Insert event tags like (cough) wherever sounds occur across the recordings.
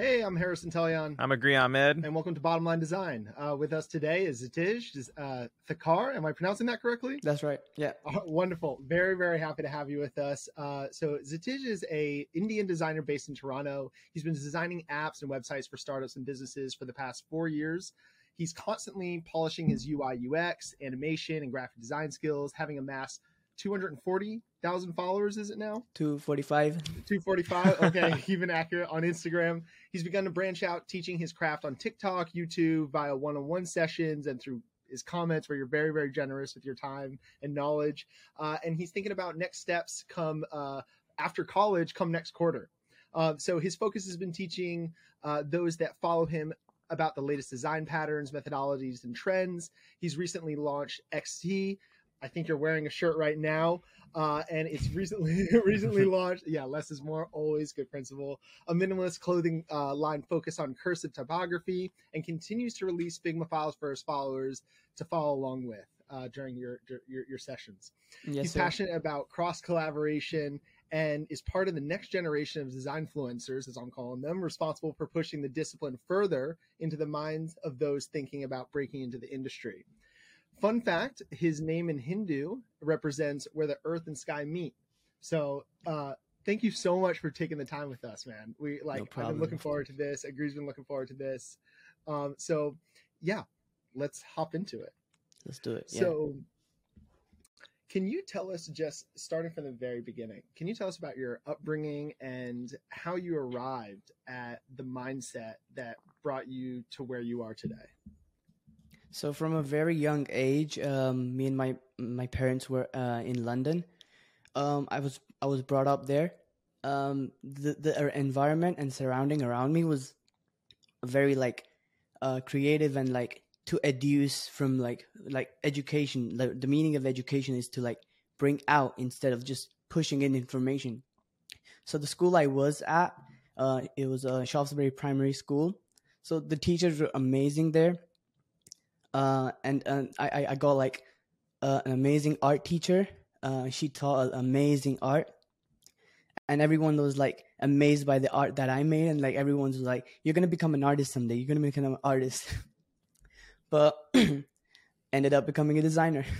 Hey, I'm Harrison Telyan. I'm Agree Ahmed. And welcome to Bottom Line Design. Uh, with us today is Xitij uh, Thakkar. Am I pronouncing that correctly? That's right. Yeah. Uh, (laughs) wonderful. Very, very happy to have you with us. Uh, so Xitij is a Indian designer based in Toronto. He's been designing apps and websites for startups and businesses for the past four years. He's constantly polishing his UI, UX, animation, and graphic design skills, having amassed 240,000 followers, is it now? 245. 245. (laughs) Okay, even accurate on Instagram. He's begun to branch out, teaching his craft on TikTok, YouTube, via one on one sessions, and through his comments, where you're very, very generous with your time and knowledge. Uh, and he's thinking about next steps come uh, after college, come next quarter. Uh, so his focus has been teaching uh, those that follow him about the latest design patterns, methodologies, and trends. He's recently launched XT, I think you're wearing a shirt right now, uh, and it's recently (laughs) recently (laughs) launched. Yeah, less is more, always good principle. A minimalist clothing uh, line focused on cursive typography, and continues to release Figma files for his followers to follow along with uh, during your, your, your sessions. Yes, He's sir. passionate about cross collaboration and is part of the next generation of design influencers, as I'm calling them, responsible for pushing the discipline further into the minds of those thinking about breaking into the industry. Fun fact: His name in Hindu represents where the earth and sky meet. So, uh, thank you so much for taking the time with us, man. We like no I've been looking forward to this. Agree's been looking forward to this. Um, so, yeah, let's hop into it. Let's do it. Yeah. So, can you tell us just starting from the very beginning? Can you tell us about your upbringing and how you arrived at the mindset that brought you to where you are today? So from a very young age, um, me and my my parents were uh, in London. Um, I was I was brought up there. Um, the the environment and surrounding around me was very like uh, creative and like to educe from like like education. Like, the meaning of education is to like bring out instead of just pushing in information. So the school I was at, uh, it was a Shaftesbury Primary School. So the teachers were amazing there uh, and, I, I got like uh, an amazing art teacher. Uh, she taught amazing art, and everyone was like amazed by the art that I made, and like everyone was like, "You're gonna become an artist someday. You're gonna become an artist." (laughs) but (clears throat) ended up becoming a designer. (laughs)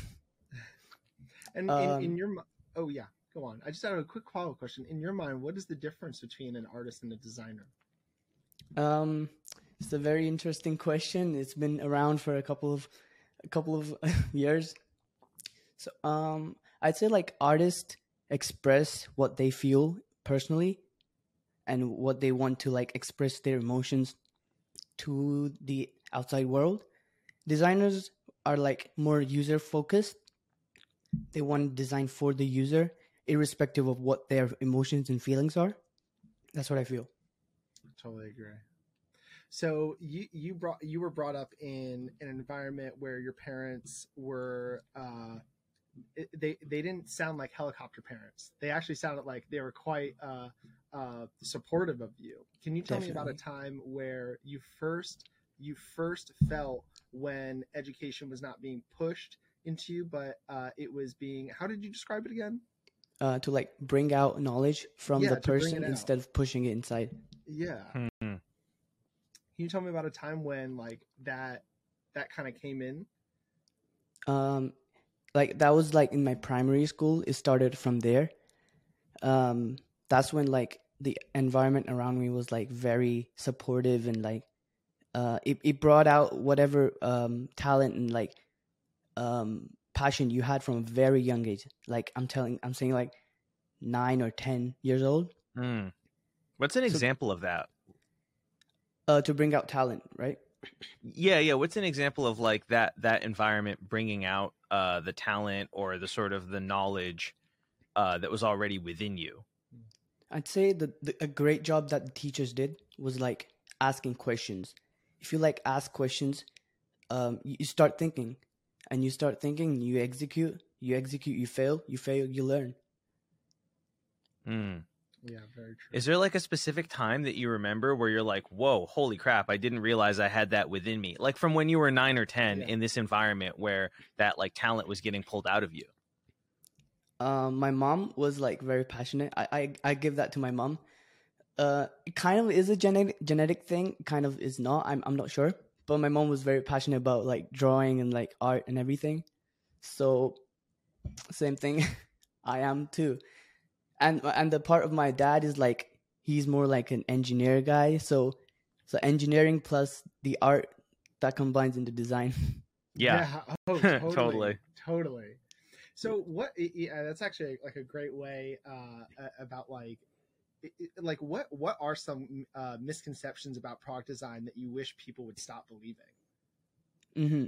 And um, in, in, your oh yeah, go on. I just had a quick follow up question. In your mind, what is the difference between an artist and a designer? Um, it's a very interesting question. It's been around for a couple of a couple of (laughs) years. So um I'd say like artists express what they feel personally and what they want to like express their emotions to the outside world. Designers are like more user focused. They want to design for the user irrespective of what their emotions and feelings are. That's what I feel. I totally agree. So you you brought you were brought up in an environment where your parents were uh, they they didn't sound like helicopter parents. They actually sounded like they were quite uh, uh, supportive of you. Can you tell Definitely. me about a time where you first you first felt when education was not being pushed into you, but uh, it was being how did you describe it again? Uh, to like bring out knowledge from yeah, the person instead of pushing it inside. Yeah. Hmm. Can you tell me about a time when like that that kind of came in? Um, like that was like in my primary school. It started from there. Um, that's when like the environment around me was like very supportive and like uh, it it brought out whatever um talent and like um passion you had from a very young age. Like I'm telling, I'm saying like nine or ten years old. Mm. What's an so, example of that? Uh, to bring out talent, right? Yeah, yeah. What's an example of like that that environment bringing out uh, the talent or the sort of the knowledge uh, that was already within you? I'd say the, the a great job that the teachers did was like asking questions. If you like ask questions, um, you, you start thinking, and you start thinking, you execute, you execute, you fail, you fail, you learn. Hmm. Yeah, very true. Is there like a specific time that you remember where you're like, "Whoa, holy crap! I didn't realize I had that within me." Like from when you were nine or ten yeah. in this environment where that like talent was getting pulled out of you. Um, my mom was like very passionate. I I, I give that to my mom. Uh, it kind of is a genetic genetic thing. Kind of is not. I'm I'm not sure. But my mom was very passionate about like drawing and like art and everything. So same thing. (laughs) I am too. And and the part of my dad is like he's more like an engineer guy. So so engineering plus the art that combines into design. (laughs) Yeah. yeah. Oh, (laughs) totally, totally. Totally. So what? Yeah, that's actually like a great way uh, about like like what what are some uh, misconceptions about product design that you wish people would stop believing? Mm-hmm.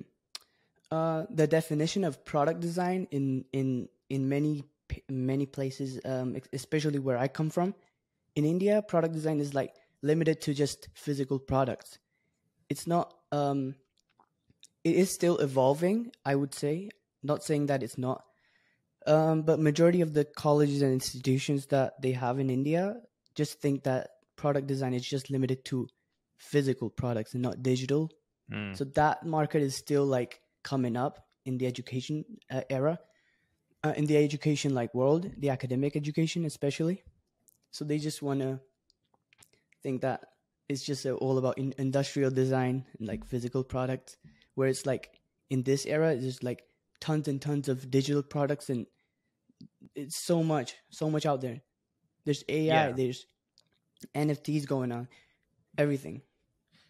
Uh, the definition of product design in in in many many places, um, especially where I come from, in India, product design is like limited to just physical products. It's not. Um, it is still evolving. I would say. Not saying that it's not um, but majority of the colleges and institutions that they have in India just think that product design is just limited to physical products and not digital. Mm. So that market is still like coming up in the education uh, era, uh, in the education like world, the academic education especially. So they just want to think that it's just uh, all about in- industrial design and like physical products, where it's like in this era, there's like tons and tons of digital products and it's so much, so much out there. There's AI, yeah. there's NFTs going on, everything.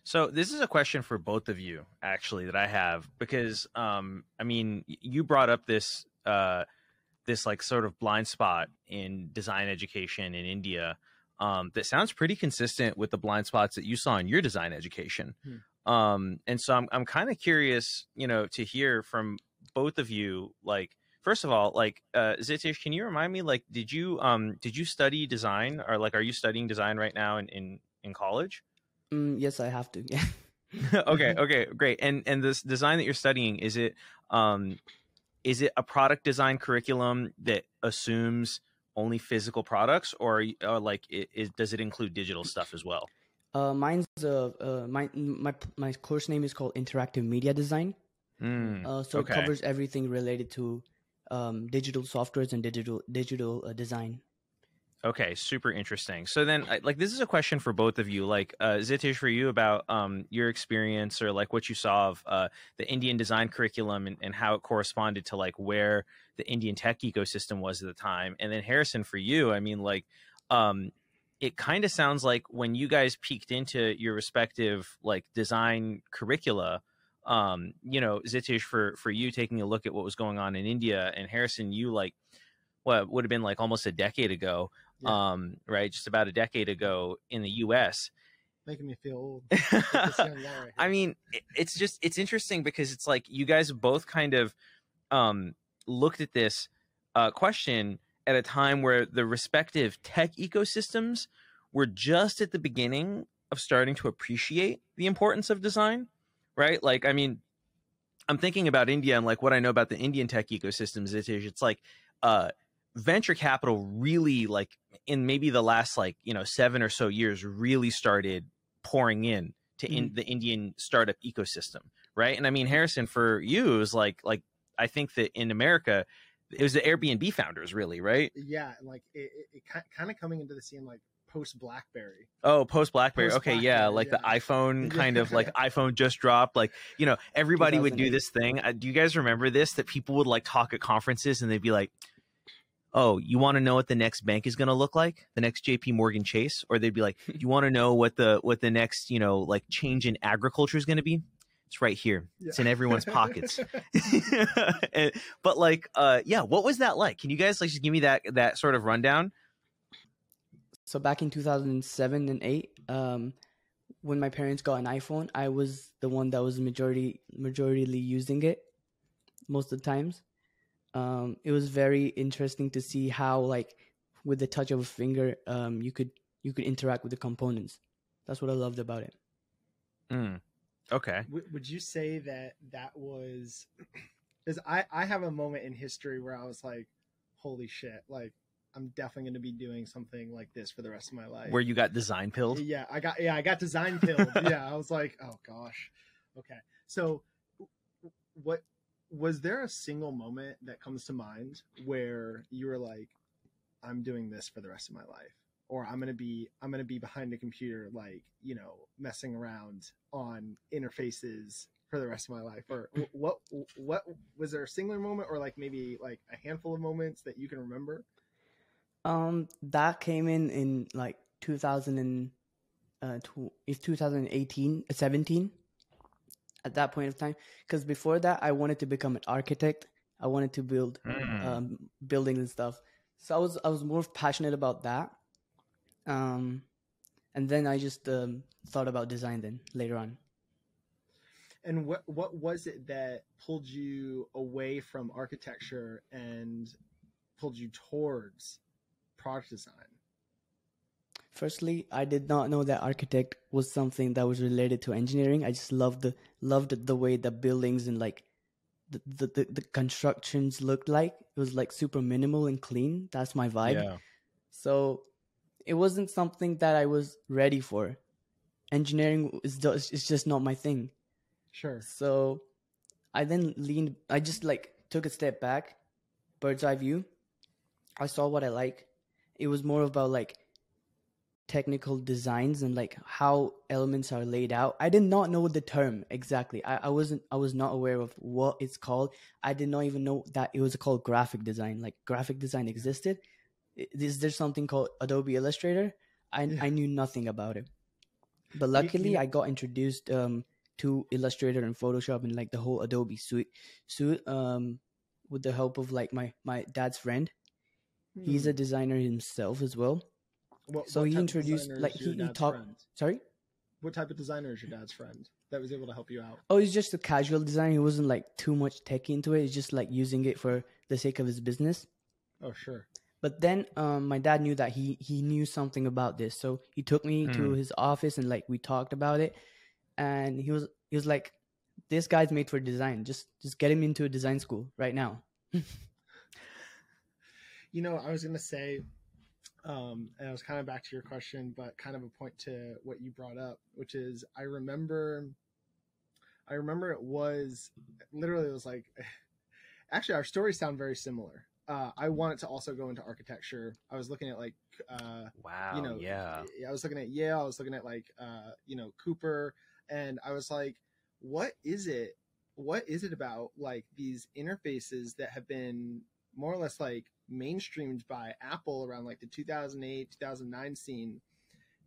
So this is a question for both of you, actually, that I have because, um, I mean, you brought up this, uh, this like sort of blind spot in design education in India, um, that sounds pretty consistent with the blind spots that you saw in your design education. Hmm. Um, and so I'm, I'm kind of curious, you know, to hear from both of you, like, first of all, like uh, Xitij, can you remind me, like, did you um did you study design or like are you studying design right now in in, in college? Mm, yes, I have to. Yeah. (laughs) okay. (laughs) Okay. Great. And and this design that you're studying is it um is it a product design curriculum that assumes only physical products or, or like it, it, does it include digital stuff as well? Uh, mine's uh, uh my my my course name is called interactive media design. Mm, uh, so okay. it covers everything related to um, digital softwares and digital digital uh, design. Okay, super interesting. So then, like, this is a question for both of you. Like, uh, Xitij, for you about um, your experience or like what you saw of uh, the Indian design curriculum and, and how it corresponded to like where the Indian tech ecosystem was at the time. And then Harrison, for you, I mean, like, um, it kind of sounds like when you guys peeked into your respective like design curricula, um, you know, Xitij, for for you taking a look at what was going on in India, and Harrison, you like what would have been like almost a decade ago, yeah. um, right? Just about a decade ago in the U.S. Making me feel old. right (laughs) I mean, it's just it's interesting because it's like you guys both kind of um, looked at this uh, question at a time where the respective tech ecosystems were just at the beginning of starting to appreciate the importance of design right? Like, I mean, I'm thinking about India and like what I know about the Indian tech ecosystems is it's like uh venture capital really like in maybe the last like, you know, 7 or so years really started pouring in to mm. in the Indian startup ecosystem, right? And I mean, Harrison for you is like like I think that in America it was the Airbnb founders really, right? Yeah, like it, it, it kind of coming into the scene like post BlackBerry. Oh, post BlackBerry. Okay, yeah, like yeah. the iPhone (laughs) kind of like iPhone just dropped. Like you know, everybody would do this thing. Uh, do you guys remember this? That people would like talk at conferences and they'd be like, "Oh, you want to know what the next bank is going to look like? The next J.P. Morgan Chase?" Or they'd be like, (laughs) "You want to know what the what the next you know like change in agriculture is going to be?" It's right here. Yeah. It's in everyone's pockets. and, (laughs) but like, uh, yeah, what was that like? Can you guys like just give me that that sort of rundown? so back in 2007 and 8 um, when my parents got an iphone i was the one that was majority majorityly using it most of the times um, it was very interesting to see how like with the touch of a finger um, you could you could interact with the components that's what i loved about it mm. okay w- would you say that that was (clears throat) because i i have a moment in history where i was like holy shit like I'm definitely going to be doing something like this for the rest of my life. Where you got design pilled? Yeah, I got yeah, I got design pilled. (laughs) yeah, I was like, oh gosh. Okay. So what was there a single moment that comes to mind where you were like I'm doing this for the rest of my life? or I'm gonna be I'm gonna be behind a computer like you know messing around on interfaces for the rest of my life or what what was there a singular moment or like maybe like a handful of moments that you can remember um that came in in like 2000 and uh it's 2018 uh, 17 at that point of time because before that i wanted to become an architect i wanted to build mm. um, buildings and stuff so i was i was more passionate about that um and then i just um, thought about design then later on and what what was it that pulled you away from architecture and pulled you towards product design? Firstly, I did not know that architect was something that was related to engineering. I just loved the loved the way the buildings and like the the, the, the constructions looked like. It was like super minimal and clean. That's my vibe. Yeah. So it wasn't something that I was ready for. Engineering is just, is just not my thing. Sure. So I then leaned, I just like took a step back, bird's eye view. I saw what I like. It was more about like technical designs and like how elements are laid out. I did not know the term exactly. I, I wasn't I was not aware of what it's called. I did not even know that it was called graphic design. Like graphic design existed. Is there something called Adobe Illustrator? I yeah. I knew nothing about it. But luckily I got introduced um to Illustrator and Photoshop and like the whole Adobe suite suite um with the help of like my my dad's friend. Hmm. He's a hmm. designer himself as well. What, so what he introduced like he, he talked. Sorry. What type of designer is your dad's friend that was able to help you out? Oh, he's just a casual designer. He wasn't like too much tech into it. He's just like using it for the sake of his business. Oh, sure. But then um, my dad knew that he he knew something about this, so he took me to hmm. his office and like we talked about it and he was he was like, "This guy's made for design. Just just get him into a design school right now." (laughs) you know, I was gonna say, um, and I was kind of back to your question, but kind of a point to what you brought up, which is I remember, I remember it was literally it was like, (laughs) actually our stories sound very similar. Uh, I wanted to also go into architecture. I was looking at like, uh, wow, you know, yeah. I was looking at Yale. I was looking at like, uh, you know, Cooper and I was like, what is it? What is it about like these interfaces that have been more or less like mainstreamed by Apple around like the 2008, 2009 scene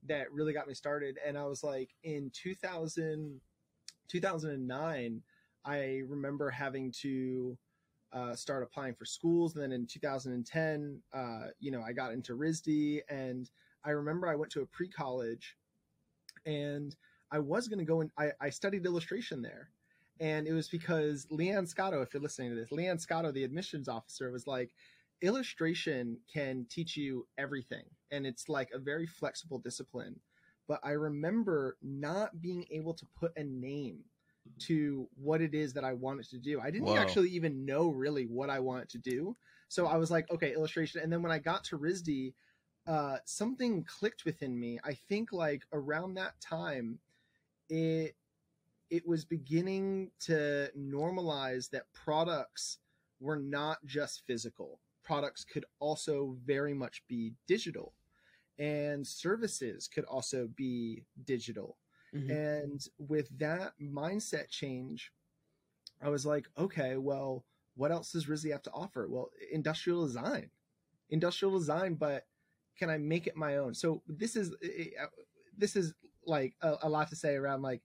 that really got me started? And I was like, in 2000, 2009, I remember having to uh, start applying for schools. And then in 2010, uh, you know, I got into RISD and I remember I went to a pre college and I was going to go and I, I studied illustration there. And it was because Leanne Scotto, if you're listening to this, Leanne Scotto, the admissions officer, was like, illustration can teach you everything. And it's like a very flexible discipline. But I remember not being able to put a name to what it is that I wanted to do. I didn't Whoa. actually even know really what I wanted to do. So I was like, okay, illustration. And then when I got to RISD, uh, something clicked within me. I think like around that time, it it was beginning to normalize that products were not just physical. Products could also very much be digital, and services could also be digital. Mm-hmm. And with that mindset change, I was like, okay, well, what else does RISD have to offer? Well, industrial design, industrial design, but can I make it my own? So this is this is like a, a, lot to say around like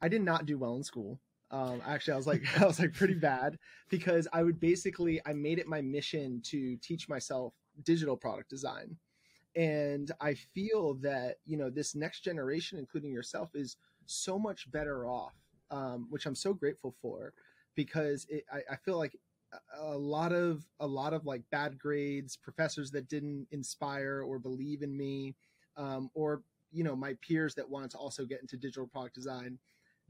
I did not do well in school. Um, actually, I was like (laughs) I was like pretty bad because I would basically I made it my mission to teach myself digital product design, and I feel that you know this next generation, including yourself, is so much better off, um, which I'm so grateful for because it, I, I feel like a lot of a lot of like bad grades professors that didn't inspire or believe in me um, or you know my peers that wanted to also get into digital product design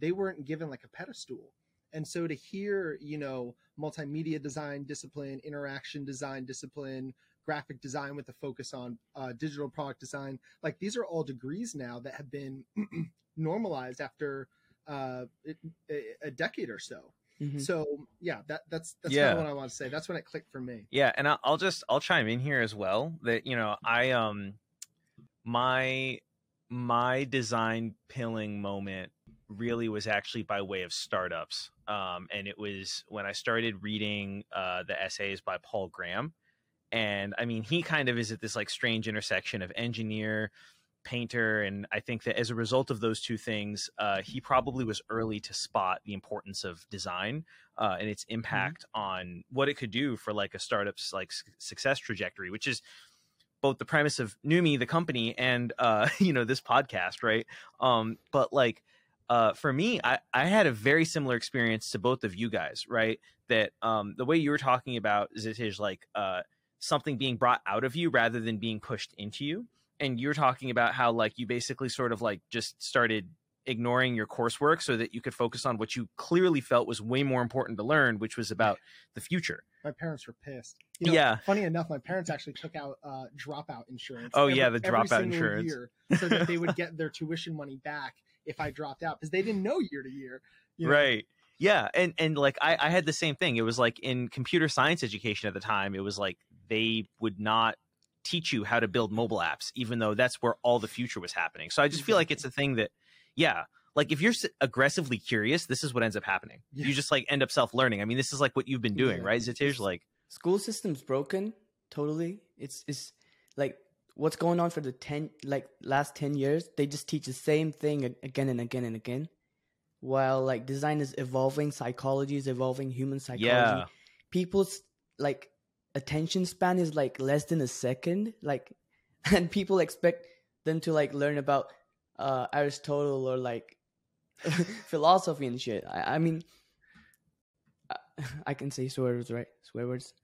they weren't given like a pedestal and so to hear you know multimedia design discipline interaction design discipline graphic design with a focus on uh, digital product design like these are all degrees now that have been (clears throat) normalized after uh, a decade or so Mhm. So yeah, that that's that's Yeah. what I want to say. That's when it clicked for me. Yeah, and I'll, I'll just I'll chime in here as well that you know I um my my design pilling moment really was actually by way of startups, um, and it was when I started reading uh, the essays by Paul Graham, and I mean he kind of is at this like strange intersection of engineer painter and i think that as a result of those two things uh, he probably was early to spot the importance of design uh, and its impact on what it could do for like a startup's like su- success trajectory which is both the premise of Numi, the company, and uh, (laughs) you know this podcast, right? Um, but like uh, for me, I, I had a very similar experience to both of you guys, right? That um, the way you were talking about Xitij, like uh, something being brought out of you rather than being pushed into you, and you're talking about how like you basically sort of like just started ignoring your coursework so that you could focus on what you clearly felt was way more important to learn, which was about the future. My parents were pissed. You know, Yeah. Funny enough, my parents actually took out uh, dropout insurance. Oh, yeah, the dropout insurance. year so that they would (laughs) get their tuition money back if I dropped out because they didn't know year to year. you know? right yeah and and like I, I had the same thing it was like in computer science education at the time it was like they would not teach you how to build mobile apps even though that's where all the future was happening so i just feel like it's a thing that yeah like if you're aggressively curious this is what ends up happening Yeah. you just like end up self-learning i mean this is like what you've been doing Yeah. right Xitij? like school system's broken totally it's it's like what's going on for the 10 like last 10 years they just teach the same thing again and again and again. While like design is evolving psychology is evolving human psychology yeah. people's like attention span is like less than a second like (laughs) and people expect them to like learn about uh aristotle or like (laughs) philosophy and shit. I, I mean I, (laughs) I can say swear words right? Swear words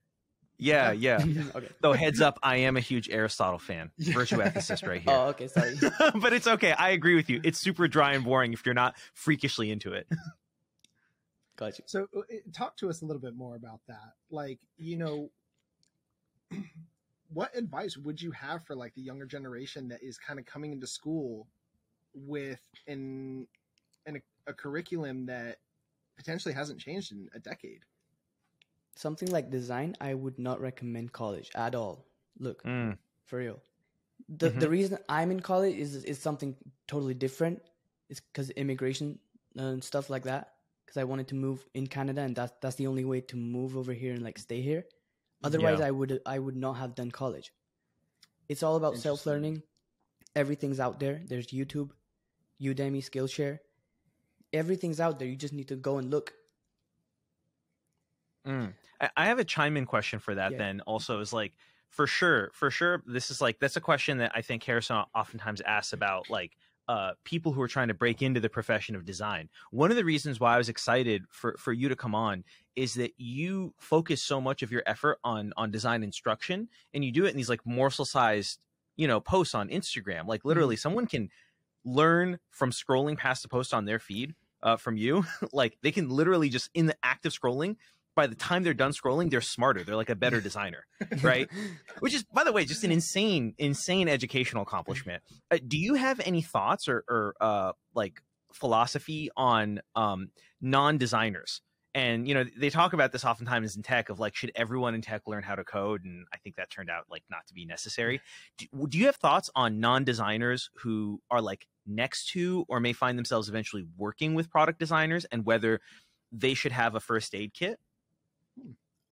yeah (laughs) yeah. Okay. Though heads up i am a huge aristotle fan. (laughs) Virtue ethicist right here. Oh okay sorry. (laughs) But it's okay. I agree with you. It's super dry and boring if you're not freakishly into it. Got you So uh, talk to us a little bit more about that. Like, you know, (clears throat) what advice would you have for like the younger generation that is kind of coming into school with an, an a curriculum that potentially hasn't changed in a decade? Something like design i would not recommend college at all look Mm, for real. The the reason I'm in college is is something totally different. It's because immigration and stuff like that. Because I wanted to move in Canada, and that's that's the only way to move over here and like stay here. Otherwise, Yeah. I would I would not have done college. It's all about self learning. Everything's out there. There's YouTube, Udemy, Skillshare. Everything's out there. You just need to go and look. Mm. I, I have a chime in question for that Yeah. then also is like for sure for sure this is like that's a question that i think harrison oftentimes asks about like uh, people who are trying to break into the profession of design. One of the reasons why I was excited for, for you to come on is that you focus so much of your effort on on design instruction, and you do it in these like morsel sized you know posts on Instagram. Like literally, someone can learn from scrolling past a post on their feed uh, from you. (laughs) like they can literally just in the act of scrolling. By the time they're done scrolling, they're smarter. They're like a better designer, right? (laughs) Which is, by the way, just an insane, insane educational accomplishment. Uh, do you have any thoughts or, or uh, like philosophy on um, non-designers? And you know, they talk about this oftentimes in tech of like, should everyone in tech learn how to code? And I think that turned out like not to be necessary. Do, do you have thoughts on non-designers who are like next to or may find themselves eventually working with product designers, and whether they should have a first aid kit?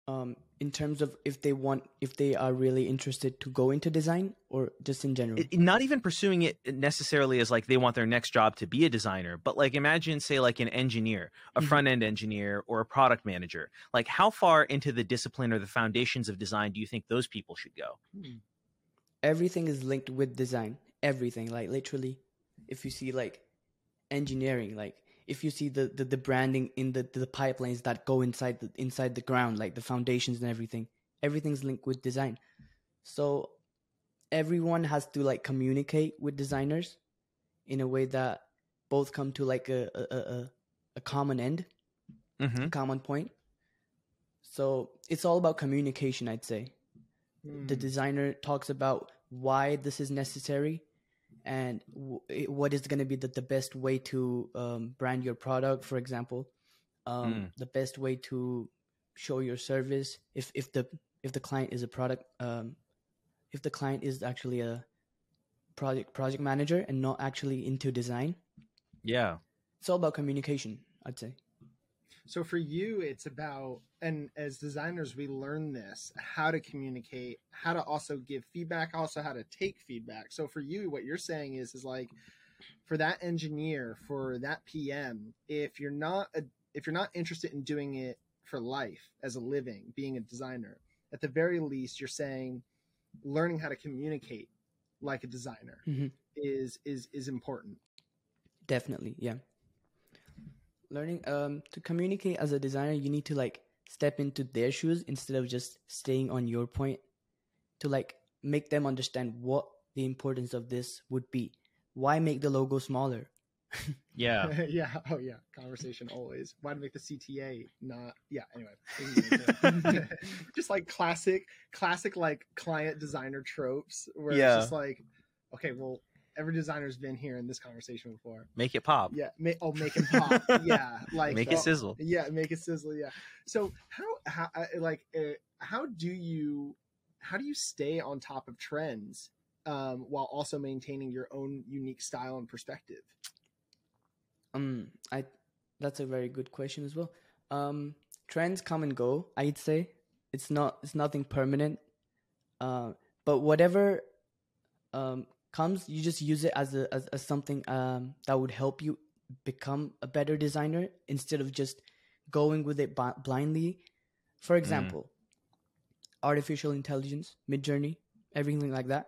Um, in terms of if they want, if they are really interested to go into design, or just in general. it- not even pursuing it necessarily as like they want their next job to be a designer but like imagine say like an engineer a Mhm. front end engineer or a product manager like how far into the discipline or the foundations of design do you think those people should go everything is linked with design everything like literally if you see like engineering like if you see the the, the branding in the the pipelines that go inside the inside the ground like the foundations and everything everything's linked with design so everyone has to like communicate with designers in a way that both come to like a a, a, a- a common end mm-hmm. common point so it's all about communication i'd say the Hmm. designer talks about why this is necessary and w- what is going to be the, the best way to um, brand your product for example um, Mm. the best way to show your service if if the if the client is a product um, if the client is actually a project project manager and not actually into design Yeah. it's all about communication i'd say So for you, it's about, and as designers, we learn this how to communicate, how to also give feedback, also how to take feedback. So for you, what you're saying is, is like for that engineer, for that PM, if you're not a, if you're not interested in doing it for life as a living, being a designer, at the very least, you're saying learning how to communicate like a designer Mhm. is is is important. definitely yeah learning um to communicate as a designer you need to like step into their shoes instead of just staying on your point to like make them understand what the importance of this would be why make the logo smaller (laughs) Yeah. (laughs) yeah. Oh, yeah. Conversation always. Why to make the CTA not? Yeah. Anyway, we can get into it. just like classic, classic like client designer tropes where Yeah. it's just like, okay, well, every designer's been here in this conversation before. Make it pop. Yeah. Ma- oh, make it pop. (laughs) yeah. Like Make it oh, sizzle. Yeah, make it sizzle. Yeah. So how how uh, like uh, how do you how do you stay on top of trends um, while also maintaining your own unique style and perspective? um i that's a very good question as well um trends come and go i'd say it's not it's nothing permanent uh but whatever um comes you just use it as a as, as something um that would help you become a better designer instead of just going with it bi- blindly. For example artificial intelligence Midjourney everything like that.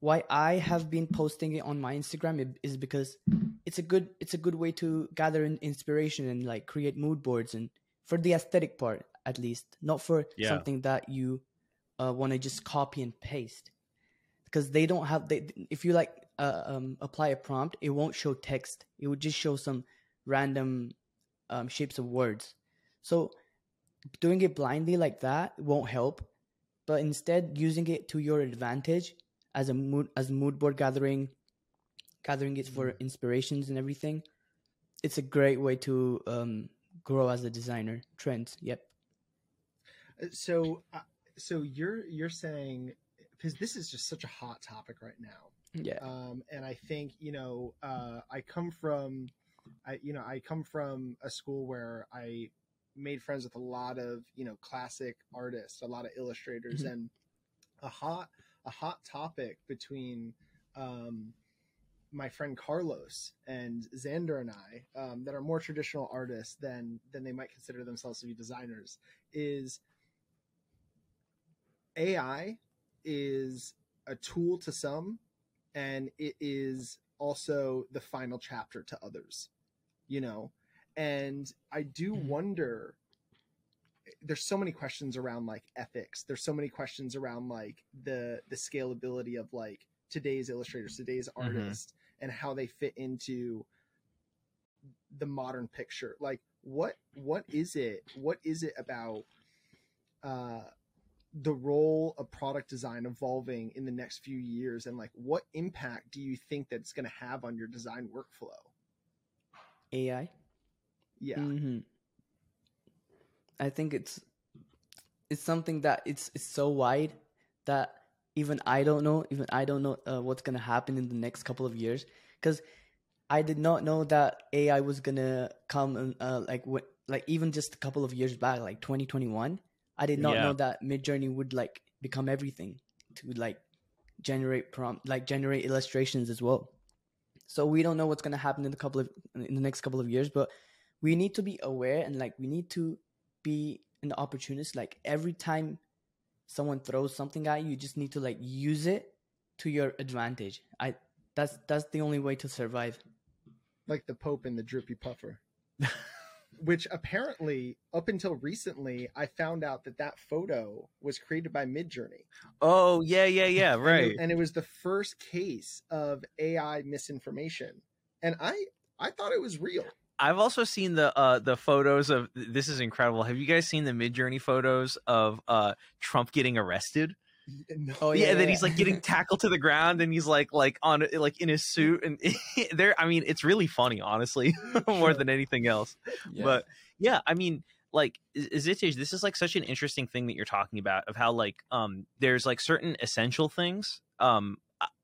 Why i have been posting it on my instagram is because it's a good it's a good way to gather inspiration and like create mood boards and for the aesthetic part at least not for Yeah. something that you uh, want to just copy and paste because they don't have they if you like uh, um, apply a prompt it won't show text. It would just show some random um, shapes of words. So doing it blindly like that won't help but instead using it to your advantage as a mood as mood board gathering gathering it for inspirations and everything it's a great way to um, grow as a designer. Trends yep. Uh, so uh, so you're you're saying because this is just such a hot topic right now yeah um, and i think you know uh, i come from i you know i come from a school where i made friends with a lot of you know classic artists a lot of illustrators Mhm. and a hot a hot topic between um, my friend Carlos and Xander and I um, that are more traditional artists than than they might consider themselves to be designers is AI is a tool to some and it is also the final chapter to others you know and i do Mhm. wonder there's so many questions around like ethics there's so many questions around like the the scalability of like today's illustrators today's Mhm. artists and how they fit into the modern picture like what what is it what is it about uh the role of product design evolving in the next few years and like what impact do you think that it's going to have on your design workflow? Ai yeah. Hmm I think it's it's something that it's it's so wide that even I don't know, even I don't know uh, what's gonna happen in the next couple of years because I did not know that AI was gonna come uh, like what like even just a couple of years back, like 2021. I did not Yeah. know that Midjourney would like become everything to like generate prompt like generate illustrations as well. So we don't know what's gonna happen in the couple of in the next couple of years, but we need to be aware and like we need to be an opportunist. Like every time someone throws something at you, you just need to like use it to your advantage. I that's that's the only way to survive. like the pope and the drippy puffer (laughs) which apparently up until recently i found out that that photo was created by midjourney Oh yeah, yeah, yeah. And it- Right. and it was the first case of ai misinformation and i i thought it was real I've also seen the uh the photos of this is incredible. Have you guys seen the Midjourney photos of uh Trump getting arrested? No. (laughs) Oh, yeah, yeah, and then yeah. he's like getting (laughs) tackled to the ground and he's like like on like in his suit and (laughs) there I mean it's really funny honestly more Sure. than anything else. But yeah, I mean, like Xitij, this is like such an interesting thing that you're talking about of how like um there's like certain essential things um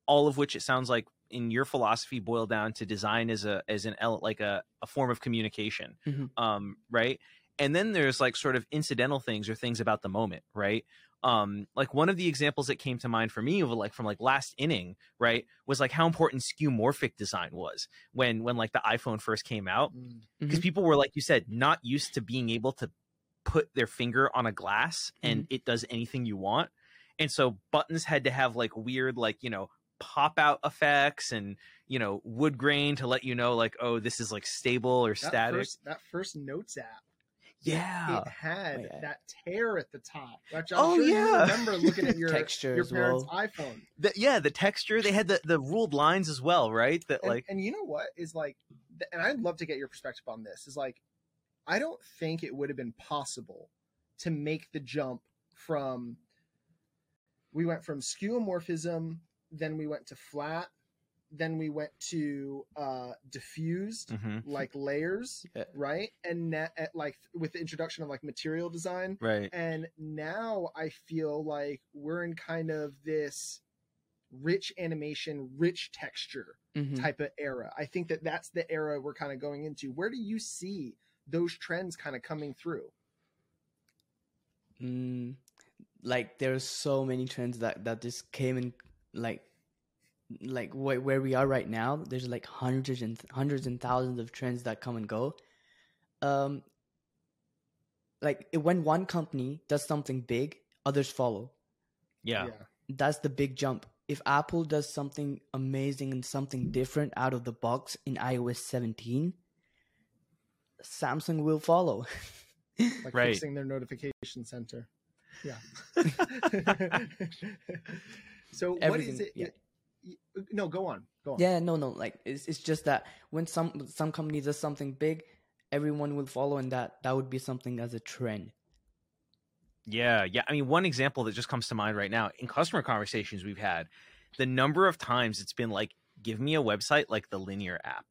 all of which it sounds like in your philosophy boil down to design as a as an like a, a form of communication mm-hmm. um right and then there's like sort of incidental things or things about the moment right um like one of the examples that came to mind for me of like from like last inning right was like how important skeuomorphic design was when when like the iphone first came out because mm-hmm. people were like you said not used to being able to put their finger on a glass and mm-hmm. it does anything you want and so buttons had to have like weird like you know pop out effects and you know wood grain to let you know like oh this is like stable or that static first, that first notes app yeah, it had oh, yeah. that tear at the top. Which I'm oh sure yeah, you remember looking at (laughs) your texture your parents' well. iPhone. The, yeah, the texture. They had the the ruled lines as well, right? That and, like, and you know what is like, and I'd love to get your perspective on this. Is like, I don't think it would have been possible to make the jump from. We went from skeuomorphism, then we went to flat, then we went to uh diffused mm-hmm. like layers yeah. right and net at, like with the introduction of like material design right and now i feel like we're in kind of this rich animation rich texture mm-hmm. type of era i think that that's the era we're kind of going into where do you see those trends kind of coming through mm, like there's so many trends that that just came in like like wh- where we are right now there's like hundreds and hundreds and thousands of trends that come and go. Um like when one company does something big others follow. Yeah. yeah. That's the big jump. If apple does something amazing and something different out of the box in ios 17 samsung will follow. (laughs) Like right. fixing their notification center. Yeah. (laughs) (laughs) So Everything, what is it yeah no go on go on. Yeah no no like it's, it's just that when some some company does something big everyone will follow and that that would be something as a trend. Yeah yeah i mean one example that just comes to mind right now in customer conversations we've had the number of times it's been like give me a website like the linear app.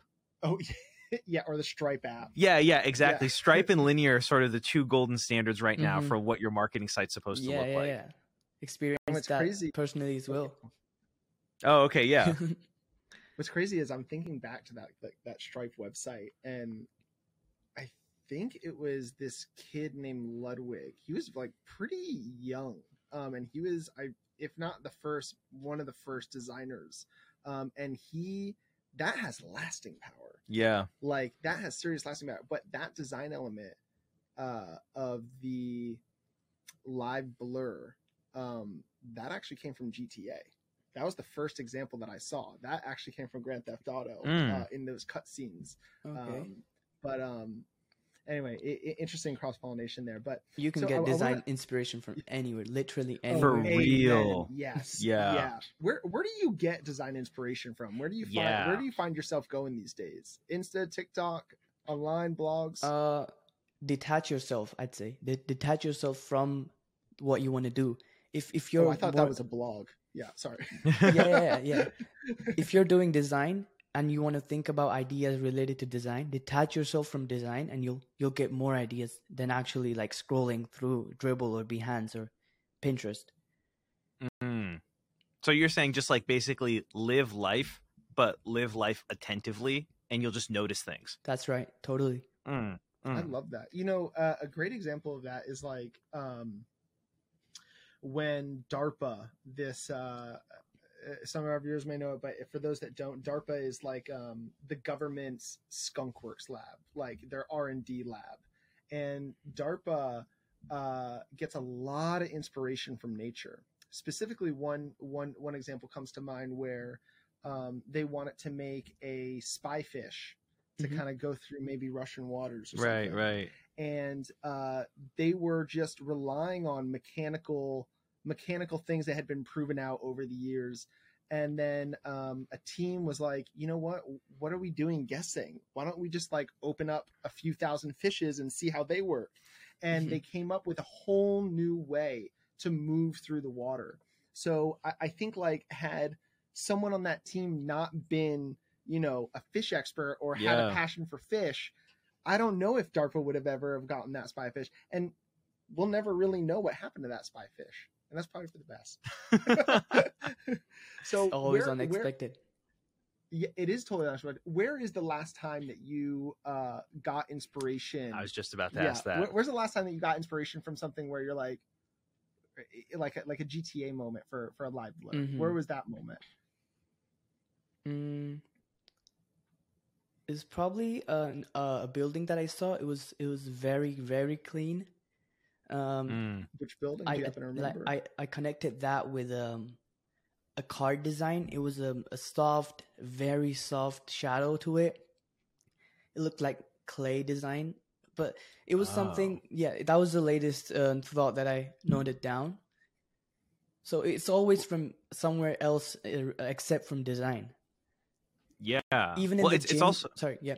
Oh yeah (laughs) yeah, or the stripe app. Yeah yeah exactly. Yeah. stripe and linear are sort of the two golden standards right now mm-hmm. for what your marketing site's supposed to look yeah, like. yeah. Experience that crazy. personally as well Oh, okay, yeah. (laughs) What's crazy is I'm thinking back to that like, that Stripe website, and I think it was this kid named Ludwig. He was like pretty young, um, and he was I if not the first, one of the first designers, um, and he that has lasting power. Yeah, like that has serious lasting power. But that design element uh, of the live blur, um, that actually came from GTA that was the first example that I saw. That actually came from Grand Theft Auto mm. uh, in those cutscenes. Okay. Um, but um, anyway, it, it, interesting cross pollination there. But you can so get I, design I wanna... inspiration from anywhere, literally oh, anywhere. For real, yes, (laughs) yeah, yeah. Where where do you get design inspiration from? Where do you find yeah. where do you find yourself going these days? Insta, TikTok, online blogs. Uh, detach yourself. I'd say De- detach yourself from what you want to do. If if you're, oh, I thought more... that was a blog yeah sorry. (laughs) Yeah, yeah yeah (laughs) if you're doing design and you want to think about ideas related to design detach yourself from design and you'll you'll get more ideas than actually like scrolling through Dribbble or behance or pinterest. Mm-hmm. so you're saying just like basically live life but live life attentively and you'll just notice things. That's right. Totally. Mm, mm. i love that. You know uh, a great example of that is like um when DARPA, this uh, uh, some of our viewers may know it, but for those that don't, DARPA is like um, the government's skunkworks lab, like their R and D lab, and DARPA uh, gets a lot of inspiration from nature. Specifically, one one one example comes to mind where um, they wanted to make a spy fish to mm-hmm. kind of go through maybe Russian waters. right, something. right and uh, they were just relying on mechanical mechanical things that had been proven out over the years. And then um, a team was like you know what? What are we doing guessing? Why don't we just like open up a few thousand fishes and see how they work? And mm-hmm. they came up with a whole new way to move through the water. So I, I think like had someone on that team not been you know a fish expert or yeah. had a passion for fish I don't know if DARPA would have ever have gotten that spy fish, and we'll never really know what happened to that spy fish, and that's probably for the best. (laughs) so It's always where- where- unexpected. yeah, it is totally unexpected. Where is the last time that you uh, got inspiration? I was just about to ask that. Where, where's the last time that you got inspiration from something where you're like, eh, like a, like a GTA moment for for a live blur? Mhm. Where was that moment? Mm, it's probably an, uh, a building that I saw. It was it was very very clean. Um, Mm. Which building? Do I happen to like? I I connected that with um a card design. It was a, a soft, very soft shadow to it. It looked like clay design, but it was something. Yeah, that was the latest uh, thought that I noted down. So it's always from somewhere else uh, except from design. Yeah. Even in well, the it's, gym. it's also sorry, yeah.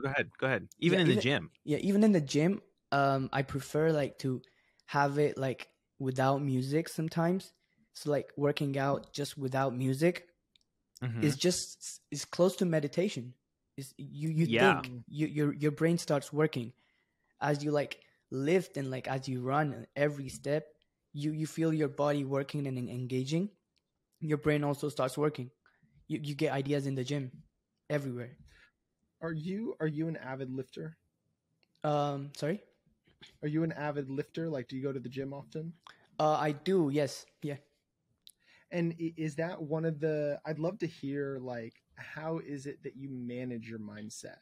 go ahead, go ahead. Even Yeah, in the gym. yeah even in the gym um i prefer like to have it like without music sometimes. So like working out just without music Mhm. is just is close to meditation. Is you you Yeah. think you, your your brain starts working. As you like lift and like as you run every step you you feel your body working and engaging. Your brain also starts working. You you get ideas in the gym everywhere. Are you are you an avid lifter? um sorry Are you an avid lifter? Like, do you go to the gym often? uh i do yes yeah And is that one of the? I'd love to hear like how is it that you manage your mindset?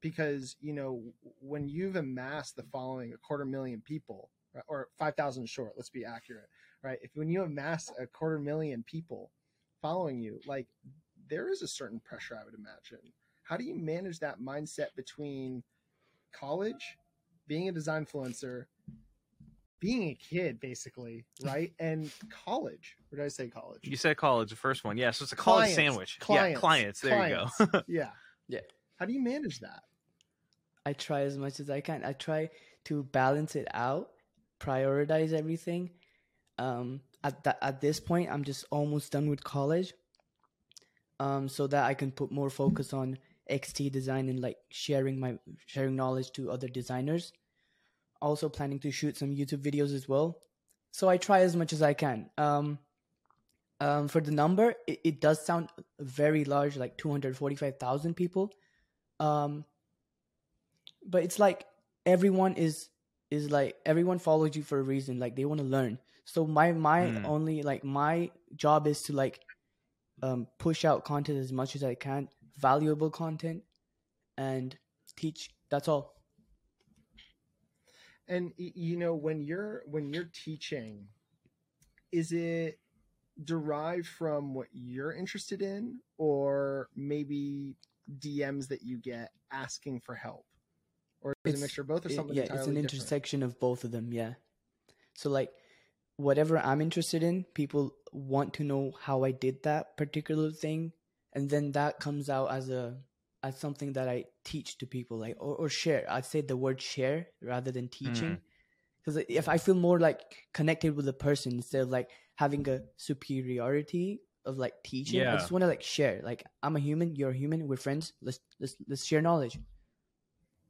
Because you know when you've amassed the following a quarter million people or five thousand short, let's be accurate, right? If when you amass a quarter million people following you, like there is a certain pressure, I would imagine. How do you manage that mindset between college, being a design influencer, being a kid, basically, right, (laughs) and college? Or did I say college? You said college, the first one. Yeah, so it's a college Clients, sandwich. clients, yeah, clients. There you go. (laughs) yeah. Yeah. How do you manage that? I try as much as I can. I try to balance it out, prioritize everything. Um, at that at this point, I'm just almost done with college. Um, so that I can put more focus on XT design and like sharing my sharing knowledge to other designers. Also planning to shoot some YouTube videos as well. So I try as much as I can. Um, um, for the number, it, it does sound very large, like two hundred forty-five thousand people. Um, but it's like everyone is is like everyone follows you for a reason like they want to learn so my my Hmm. only like my job is to like um push out content as much as i can valuable content and teach that's all. And you know when you're when you're teaching, is it derived from what you're interested in, or maybe DMs that you get asking for help, or is it a It's- mixture of both, or It- something yeah it's an different? intersection of both of them yeah. So like whatever i'm interested in people want to know how i did that particular thing and then that comes out as a as something that i teach to people like or, or share. I'd say the word share rather than teaching. Because if i feel more like connected with a person instead of like having a superiority of like teaching i just want to like share. Like i'm a human you're a human we're friends let's let's let's share knowledge.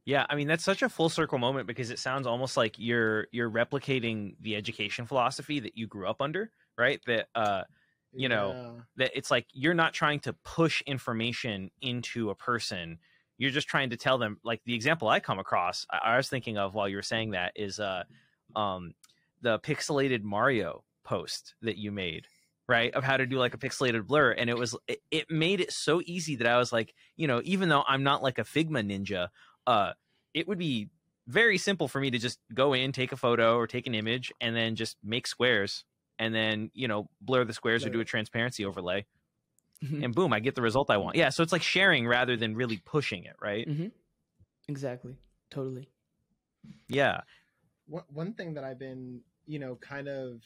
Yeah, I mean that's such a full circle moment because it sounds almost like you're you're replicating the education philosophy that you grew up under, right? That uh you know, Yeah. that it's like you're not trying to push information into a person. You're just trying to tell them like the example I come across I, I was thinking of while you were saying that is uh um the pixelated Mario post that you made right of how to do like a pixelated blur and it was it, it made it so easy that i was like you know even though i'm not like a figma ninja uh it would be very simple for me to just go in take a photo or take an image and then just make squares and then you know blur the squares or do a transparency overlay Mhm. and boom i get the result i want yeah so it's like sharing rather than really pushing it right hmm Exactly. Totally. yeah one one thing that I've been, you know, kind of,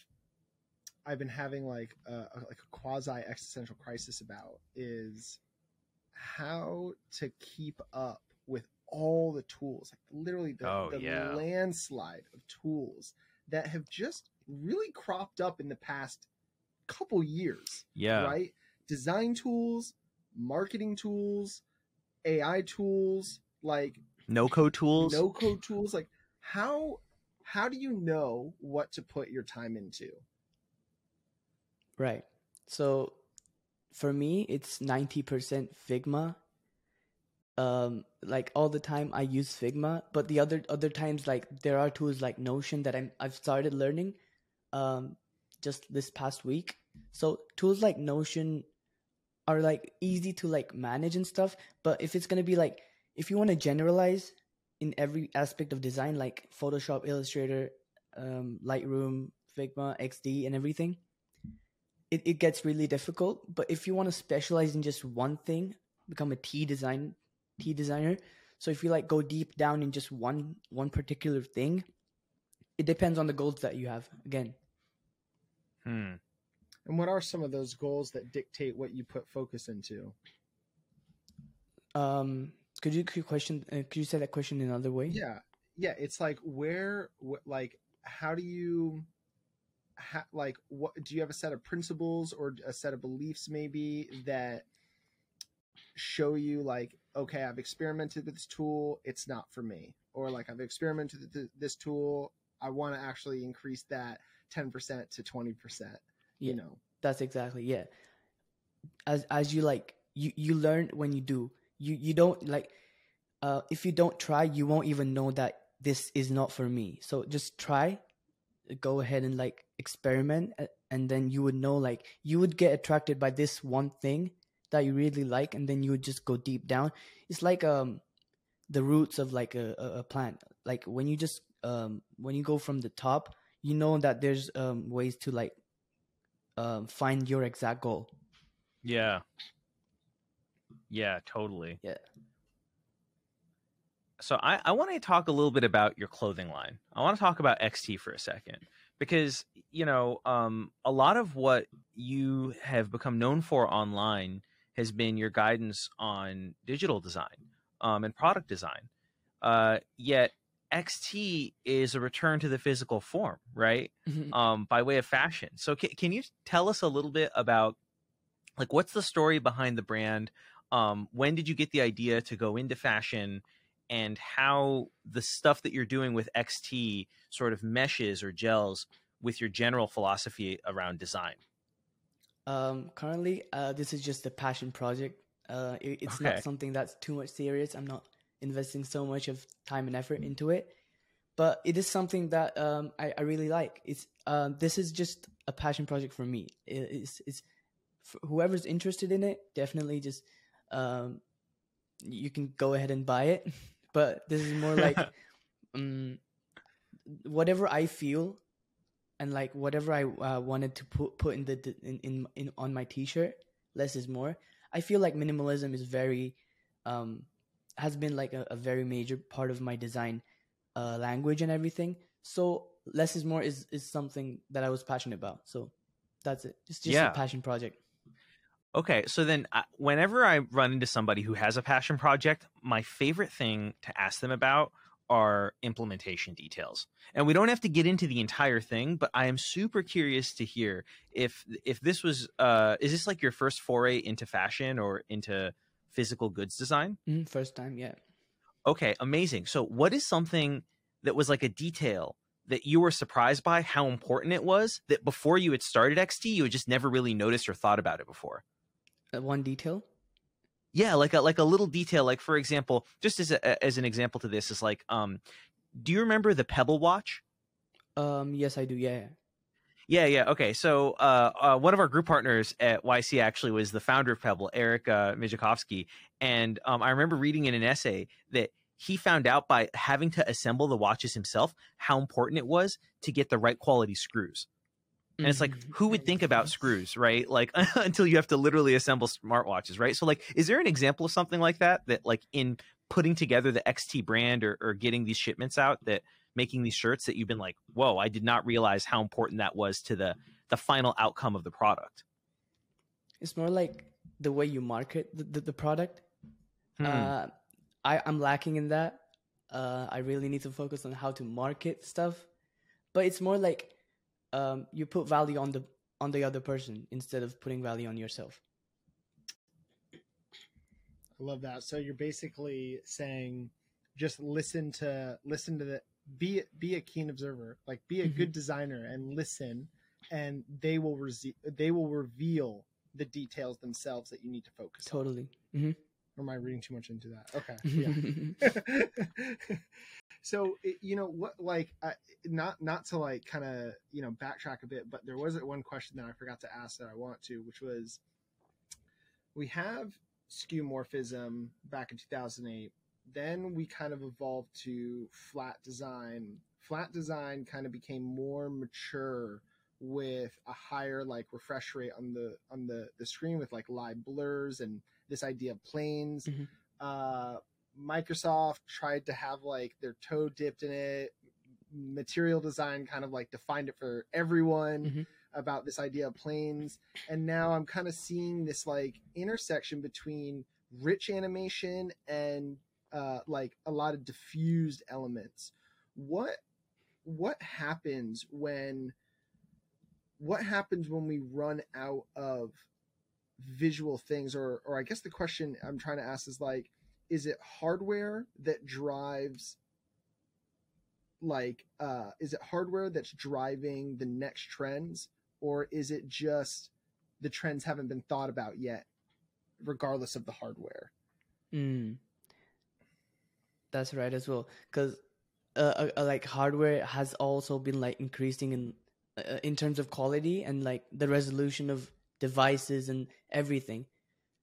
I've been having like a, a- like a quasi existential crisis about is how to keep up with all the tools, like literally the, Oh, the yeah. landslide of tools that have just really cropped up in the past couple years yeah right? Design tools, marketing tools, AI tools, like no code tools. No code tools. Like how how do you know what to put your time into? Right. So for me, it's 90% Figma. Um, like all the time I use Figma, but the other other times like there are tools like Notion that I'm I've started learning um just this past week. So tools like Notion are like easy to like manage and stuff, but if it's going to be like if you want to generalize in every aspect of design like Photoshop, Illustrator, um, Lightroom, Figma, XD and everything, it, it gets really difficult. But if you want to specialize in just one thing, become a T design T designer. So if you like go deep down in just one one particular thing, it depends on the goals that you have. Again. Hmm. And what are some of those goals that dictate what you put focus into? Um, could you could you question? Uh, could you say that question in another way? Yeah, yeah. It's like where, wh- like, how do you, ha- like, what do you have a set of principles or a set of beliefs maybe that show you like, okay, I've experimented with this tool, it's not for me, or like I've experimented with th- this tool, I want to actually increase that ten percent to twenty percent. You know, That's exactly yeah. As as you like you you learn when you do. You you don't like uh if you don't try you won't even know that this is not for me. So just try go ahead and like experiment and then you would know like you would get attracted by this one thing that you really like and then you would just go deep down. It's like um the roots of like a, a, plant. Like when you just um when you go from the top, you know that there's um ways to like um, find your exact goal. Yeah. Yeah, totally. Yeah. So I, I want to talk a little bit about your clothing line. I want to talk about XT for a second because you know um, a lot of what you have become known for online has been your guidance on digital design um, and product design. Uh, yet XT is a return to the physical form, right? um, by way of fashion. So can, can you tell us a little bit about like what's the story behind the brand? Um, when did you get the idea to go into fashion and how the stuff that you're doing with XT sort of meshes or gels with your general philosophy around design? Um, currently, uh, this is just a passion project. Uh, it, it's Okay. not something that's too much serious. I'm not investing so much of time and effort into it, but it is something that um, I, I really like. It's um, this is just a passion project for me. It, it's it's for whoever's interested in it, definitely just um, you can go ahead and buy it. (laughs) But this is more like um, (laughs) whatever I feel and like whatever I uh, wanted to put put in the in, in in on my t-shirt, less is more. I feel like minimalism is very um has been like a, a very major part of my design uh language and everything. So less is more is is something that I was passionate about. So that's it. It's just Yeah. a passion project. Okay, so then uh, whenever I run into somebody who has a passion project, my favorite thing to ask them about are implementation details. And we don't have to get into the entire thing, but I am super curious to hear if if this was uh is this like your first foray into fashion or into physical goods design? Mhm, First time, yeah. Okay, amazing. So what is something that was like a detail that you were surprised by how important it was that before you had started XT you had just never really noticed or thought about it before? Uh, one detail. Yeah like a like a little detail like for example just as a, as an example to this is like um do you remember the pebble watch Um, yes, I do. Yeah. yeah yeah okay so uh, uh one of our group partners at yc actually was the founder of pebble eric uh, Migicovsky and um, i remember reading in an essay that he found out by having to assemble the watches himself how important it was to get the right quality screws and it's like Mhm. who would think about screws right like (laughs) until you have to literally assemble smartwatches right so like is there an example of something like that that like in putting together the xt brand or, or getting these shipments out that making these shirts that you've been like whoa i did not realize how important that was to the the final outcome of the product It's more like the way you market the, the, the product. Hmm. Uh, I, I'm lacking in that. Uh, I really need to focus on how to market stuff. But it's more like um, you put value on the on the other person instead of putting value on yourself. I love that. So you're basically saying just listen to listen to the be be a keen observer like be a Mhm. good designer and listen and they will rese- they will reveal the details themselves that you need to focus on totally. hmm or am i reading too much into that? Okay yeah. (laughs) (laughs) So you know what like I, not not to like kind of you know backtrack a bit but there was one question that i forgot to ask that i want to which was we have skeuomorphism back in 2008 then we kind of evolved to flat design. Flat design kind of became more mature with a higher like refresh rate on the on the the screen with like live blurs and this idea of planes Mhm. uh microsoft tried to have like their toe dipped in it material design kind of like defined it for everyone Mhm. about this idea of planes and now i'm kind of seeing this like intersection between rich animation and uh, like a lot of diffused elements what what happens when what happens when we run out of visual things or or i guess the question i'm trying to ask is like is it hardware that drives like uh is it hardware that's driving the next trends or is it just the trends haven't been thought about yet regardless of the hardware Mm. That's right as well, because uh, uh, uh, like hardware has also been like increasing in uh, in terms of quality and like the resolution of devices and everything.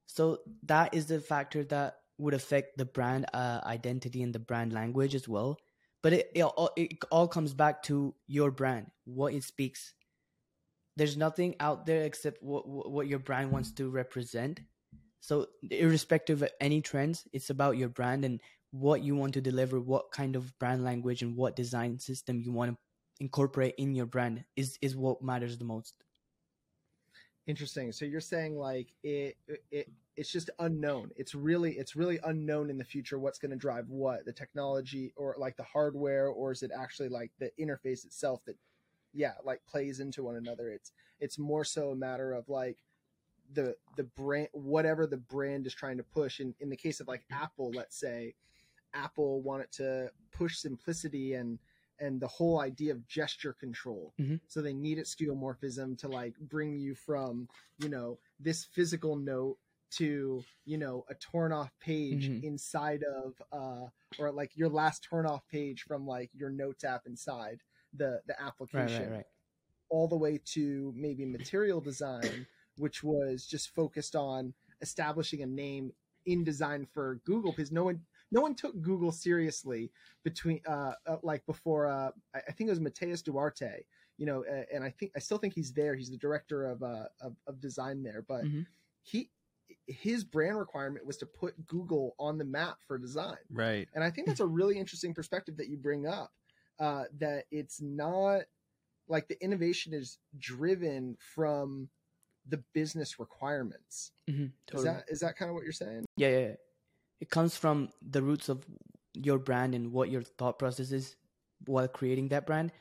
So that is the factor that would affect the brand uh, identity and the brand language as well. But it, it all it all comes back to your brand, what it speaks. There's nothing out there except what what your brand wants to represent. So irrespective of any trends, it's about your brand and what you want to deliver, what kind of brand language and what design system you want to incorporate in your brand is is what matters the most. Interesting. So you're saying like it it it's just unknown. It's really it's really unknown in the future what's going to drive what the technology or like the hardware or is it actually like the interface itself that yeah like plays into one another? It's it's more so a matter of like the the brand whatever the brand is trying to push. In in the case of like apple let's say apple wanted to push simplicity and and the whole idea of gesture control Mhm. so they needed skeuomorphism to like bring you from you know this physical note to you know a torn off page Mhm. inside of uh or like your last turn off page from like your notes app inside the the Right, application right, right. all the way to maybe material design, which was just focused on establishing a name in design for Google because no one no one took Google seriously between uh, uh like before uh I think it was Matías Duarte, you know, uh, and I think I still think he's there. He's the director of uh of, of design there, but Mhm. he his brand requirement was to put Google on the map for design. Right. And I think that's a really interesting perspective that you bring up. Uh, that it's not like the innovation is driven from the business requirements. hmm Is that is that kind of what you're saying? yeah, yeah, yeah. It comes from the roots of your brand and what your thought process is while creating that brand.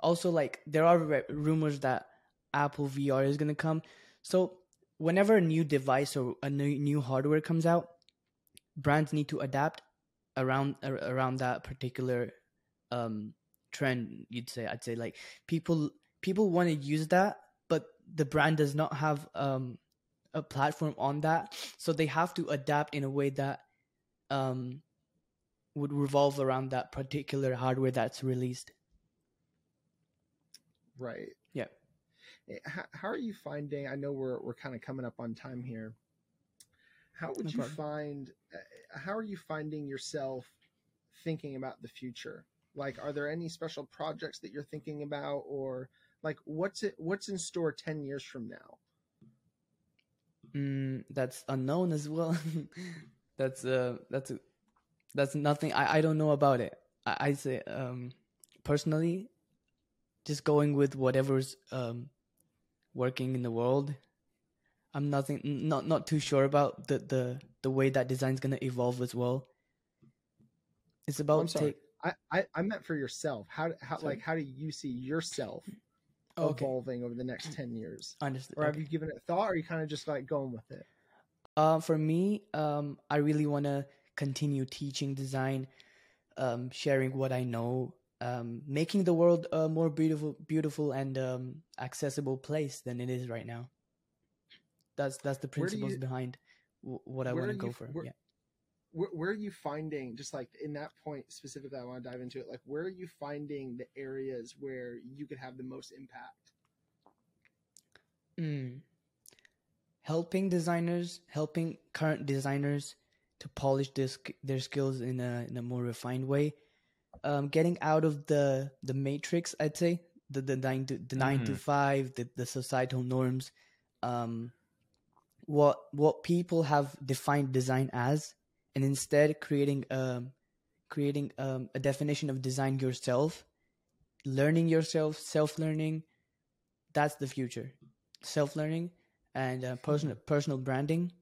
Also, like there are re- rumors that Apple VR is gonna come. So whenever a new device or a new, new hardware comes out, brands need to adapt around ar- around that particular um trend. You'd say I'd say like people people want to use that, but the brand does not have um a platform on that, so they have to adapt in a way that um would revolve around that particular hardware that's released. Right. Yeah. Eh, How, how are you finding? I know we're we're kind of coming up on time here. How would No you find? uh, How are you finding yourself thinking about the future? Like, are there any special projects that you're thinking about, or like what's it what's in store ten years from now? Mm, that's unknown as well. (laughs) that's uh that's a, that's nothing. I I don't know about it. I I say um personally, just going with whatever's um working in the world. I'm nothing not not too sure about the the the way that design's gonna evolve as well. It's about Oh, I'm sorry. take- I, I I meant for yourself. How how Sorry. like how do you see yourself Oh, okay. evolving over the next ten years? Understood. Or have okay. you given it thought, or are you kind of just like going with it? Uh, for me, um, I really want to continue teaching design, um, sharing what I know, um, making the world a more beautiful, beautiful and um, accessible place than it is right now. That's that's the principles you, behind w- what I want to go for. Where, yeah. Where, where, are you finding just like in that point specifically? I want to dive into it. Like, where are you finding the areas where you could have the most impact? Mm. Helping designers, helping current designers to polish their, their skills in a in a more refined way. Um, getting out of the the matrix, I'd say the the nine to the 9 mm-hmm. to five, the the societal norms, um, what what people have defined design as, and instead creating um creating um, a definition of design yourself, learning yourself, self learning. That's the future, self learning and uh, personal personal branding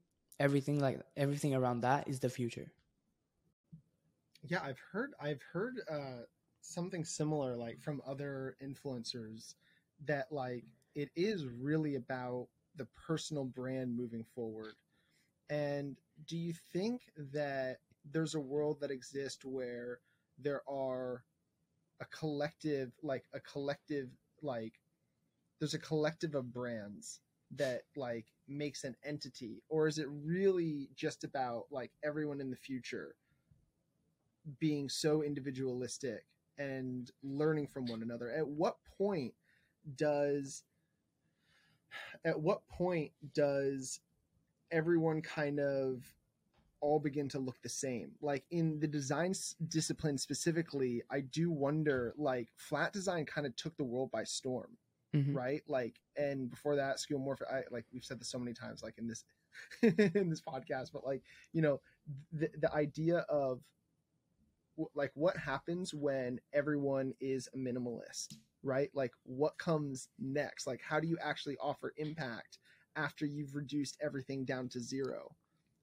everything like everything around that is the future. Yeah i've heard i've heard uh something similar like from other influencers that like it is really about the personal brand moving forward. And do you think that there's a world that exists where there are a collective like a collective like there's a collective of brands that like makes an entity? Or is it really just about like everyone in the future being so individualistic and learning from one another? At what point does at what point does everyone kind of all begin to look the same? Like in the design discipline specifically i do wonder like flat design kind of took the world by storm mm-hmm. right? Like, and before that, skeuomorphic. I like we've said this so many times, like in this (laughs) in this podcast, but like you know, the the idea of like what happens when everyone is a minimalist, right? Like, what comes next? Like, how do you actually offer impact after you've reduced everything down to zero?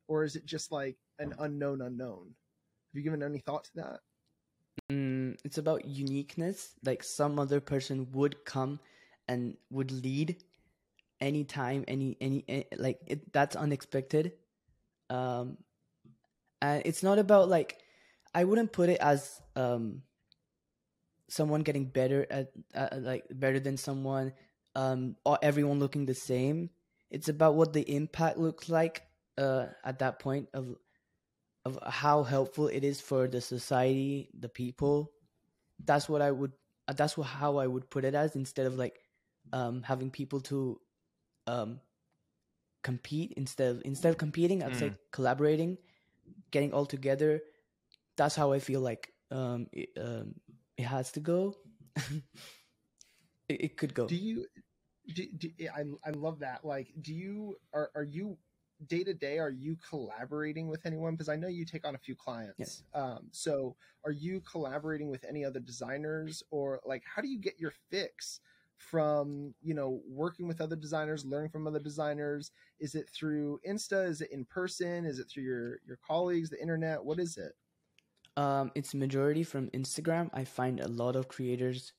Or is it just like an unknown unknown? Have you given any thought to that? Mm, it's about uniqueness. Like some other person would come and would lead anytime any any, any like it, that's unexpected. Um and it's not about like i wouldn't put it as um someone getting better at uh, like better than someone um or everyone looking the same. It's about what the impact looks like uh at that point of of how helpful it is for the society the people. That's what i would that's what, how i would put it as instead of like um, having people to um, compete instead of instead of competing, I'd mm. say collaborating, getting all together. That's how I feel like um, it, um, it has to go. (laughs) it, it, could go. Do you? Do, do, I I love that. Like, do you are are you day to day? Are you collaborating with anyone? Because I know you take on a few clients. Yes. Um, so, are you collaborating with any other designers, or like, how do you get your fix? From you know working with other designers learning from other designers? Is it through insta? Is it in person? Is it through your your colleagues the internet? What is it? Um it's majority from instagram. I find a lot of creators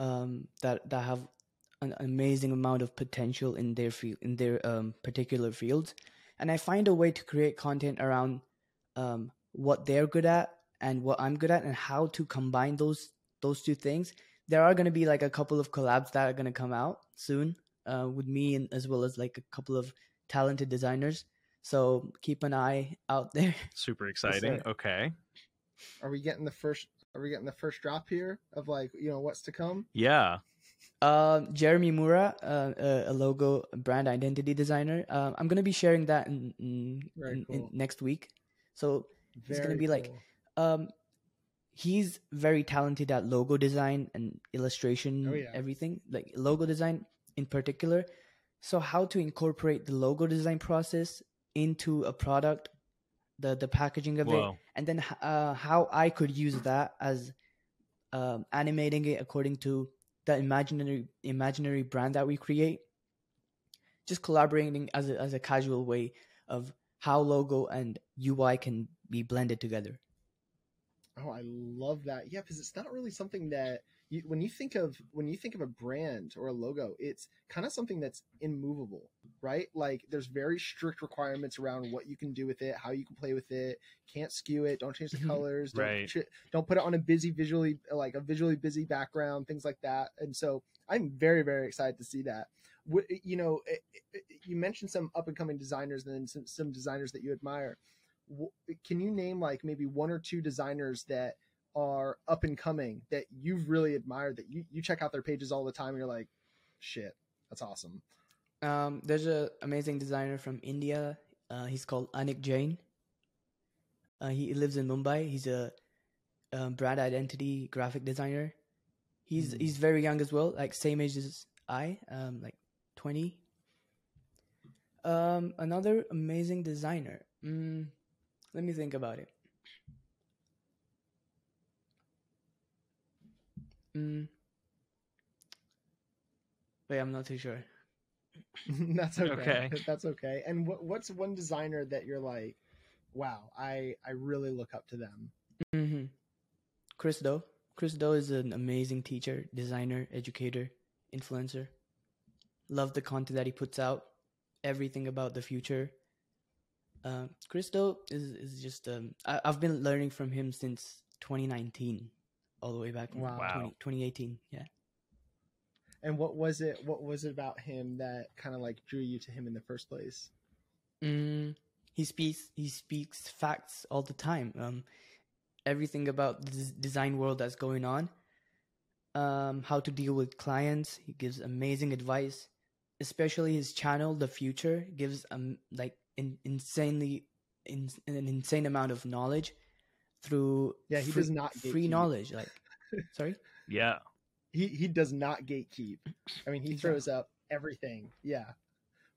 um that that have an amazing amount of potential in their field in their um particular fields and i find a way to create content around um what they're good at and what i'm good at and how to combine those those two things there are going to be like a couple of collabs that are going to come out soon uh, with me and as well as like a couple of talented designers. So keep an eye out (laughs) there. Super exciting. Yes, okay. Are we getting the first? Are we getting the first drop here of like you know what's to come? Yeah. Uh, Jeremy Mura, uh, a logo brand identity designer. Um, I'm gonna be sharing that in, in, in, cool. in next week. So Very it's gonna be cool. like um, he's very talented at logo design and illustration oh, yeah. everything like logo design in particular so how to incorporate the logo design process into a product the the packaging of Whoa. it and then uh, how i could use that as um, animating it according to the imaginary imaginary brand that we create just collaborating as a, as a casual way of how logo and ui can be blended together Oh, I love that. Yeah, because it's not really something that you, when you think of when you think of a brand or a logo, it's kind of something that's immovable, right? Like there's very strict requirements around what you can do with it, how you can play with it. Can't skew it. Don't change the (laughs) colors. Don't, Right. don't put it on a busy visually like a visually busy background, things like that. And so I'm very very excited to see that. You know, it- it- you mentioned some up and coming designers and then some, some designers that you admire. Can you name like maybe one or two designers that are up and coming that you've really admired that you, you check out their pages all the time and you're like, shit, that's awesome. Um, there's a amazing designer from India. Uh, he's called Anik Jain. Uh, he lives in Mumbai. He's a um, brand identity graphic designer. He's Hmm. he's very young as well, like same age as I, um, like twenty. Um, another amazing designer. Mm, let me think about it. Mm. Wait, I'm not too sure. (laughs) that's okay. Okay. (laughs) That's okay. And what, what's one designer that you're like, wow, I, I really look up to them. hmm Chris Do. Chris Do is an amazing teacher, designer, educator, influencer. Love the content that he puts out. Everything about the future. Um, Chris Do is is just um, I, I've been learning from him since 2019, all the way back in Wow. 20, 2018. Yeah. And what was it, what was it about him that kind of like drew you to him in the first place? Mm, he speaks he speaks facts all the time. Um, everything about the design world that's going on. Um, how to deal with clients. He gives amazing advice, especially his channel, The Future, gives um like in, insanely in, an insane amount of knowledge through Yeah, he free, does not free gatekeep. knowledge. Like, sorry. Yeah. He, he does not gatekeep. I mean, he throws up everything. Yeah.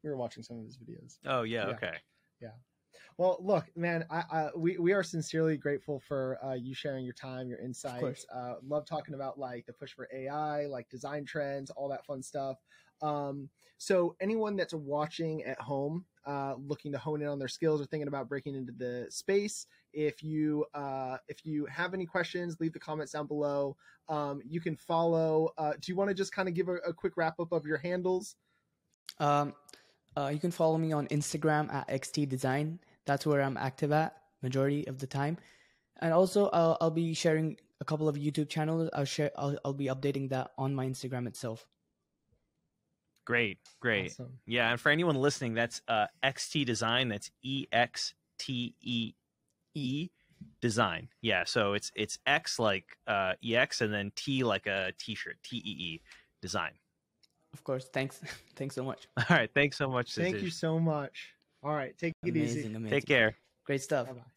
We were watching some of his videos. Oh yeah. Okay. Yeah. Okay. Well, look, man, I, I we we are sincerely grateful for uh, you sharing your time, your insights. Uh, love talking about like the push for AI, like design trends, all that fun stuff. Um, so anyone that's watching at home, uh, looking to hone in on their skills or thinking about breaking into the space, if you uh, if you have any questions, leave the comments down below. Um, you can follow. Uh, do you want to just kind of give a, a quick wrap up of your handles? Um, uh, you can follow me on Instagram at XT Design. That's where I'm active at majority of the time. And also, I'll, I'll be sharing a couple of YouTube channels. I'll share. I'll, I'll be updating that on my Instagram itself. Great. Great. Awesome. Yeah, and for anyone listening, that's uh, XT Design. That's E X T E E Design. Yeah, so it's it's X like uh, EX and then T like a T-shirt. T E E Design. Of course. Thanks. (laughs) Thanks so much. All right. Thanks so much. Thank Satish. you so much. All right, take it easy. Amazing. Amazing. Take care. Great stuff. Bye bye.